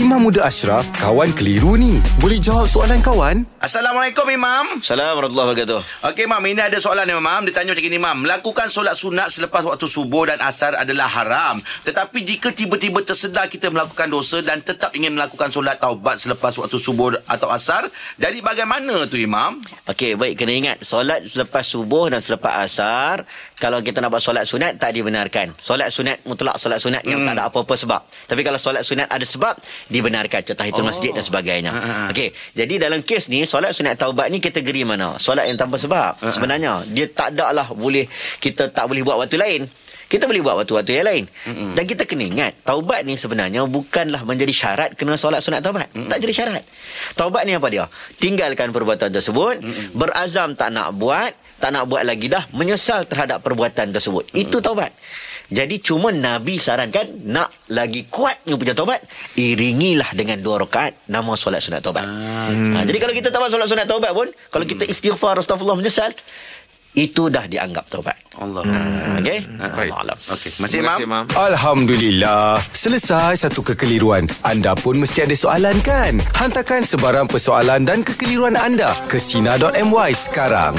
Imam Muda Ashraf, kawan keliru ni. Boleh jawab soalan kawan? Assalamualaikum Imam Assalamualaikum warahmatullahi wabarakatuh. Okey Imam Ini ada soalan ni Imam Dia tanya macam ni Imam Melakukan solat sunat Selepas waktu subuh dan asar adalah haram Tetapi jika tiba-tiba tersedar Kita melakukan dosa Dan tetap ingin melakukan solat taubat Selepas waktu subuh atau asar Jadi bagaimana tu Imam? Okey, baik kena ingat solat selepas subuh dan selepas asar kalau kita nak buat solat sunat tak dibenarkan. Solat sunat mutlak solat sunat yang tak ada apa-apa sebab. Tapi kalau solat sunat ada sebab dibenarkan contoh itu Oh. masjid dan sebagainya. Ha. Okey, jadi dalam kes ni solat sunat taubat ni kategori mana? Solat yang tanpa sebab. Ha, Sebenarnya dia tak ada lah boleh kita tak boleh buat waktu lain. Kita boleh buat waktu-waktu yang lain. Mm-mm. Dan kita kena ingat, taubat ni sebenarnya bukanlah menjadi syarat kena solat sunat taubat. Mm-mm. Tak jadi syarat. Taubat ni apa dia? Tinggalkan perbuatan tersebut, Mm-mm. berazam tak nak buat, tak nak buat lagi dah, menyesal terhadap perbuatan tersebut. Mm-mm. Itu taubat. Jadi cuma Nabi sarankan nak lagi kuat ni punya taubat, iringilah dengan dua rakaat nama solat sunat taubat. Ha, jadi kalau kita tak buat solat sunat taubat pun, kalau kita istighfar astagfirullah menyesal, itu dah dianggap taubat. Allah Ha, Okey? Baik. Allah alam. Okey Masih Imam? Imam. Alhamdulillah. Selesai satu kekeliruan. Anda pun mesti ada soalan kan? Hantarkan sebarang persoalan dan kekeliruan anda ke Sina.my sekarang.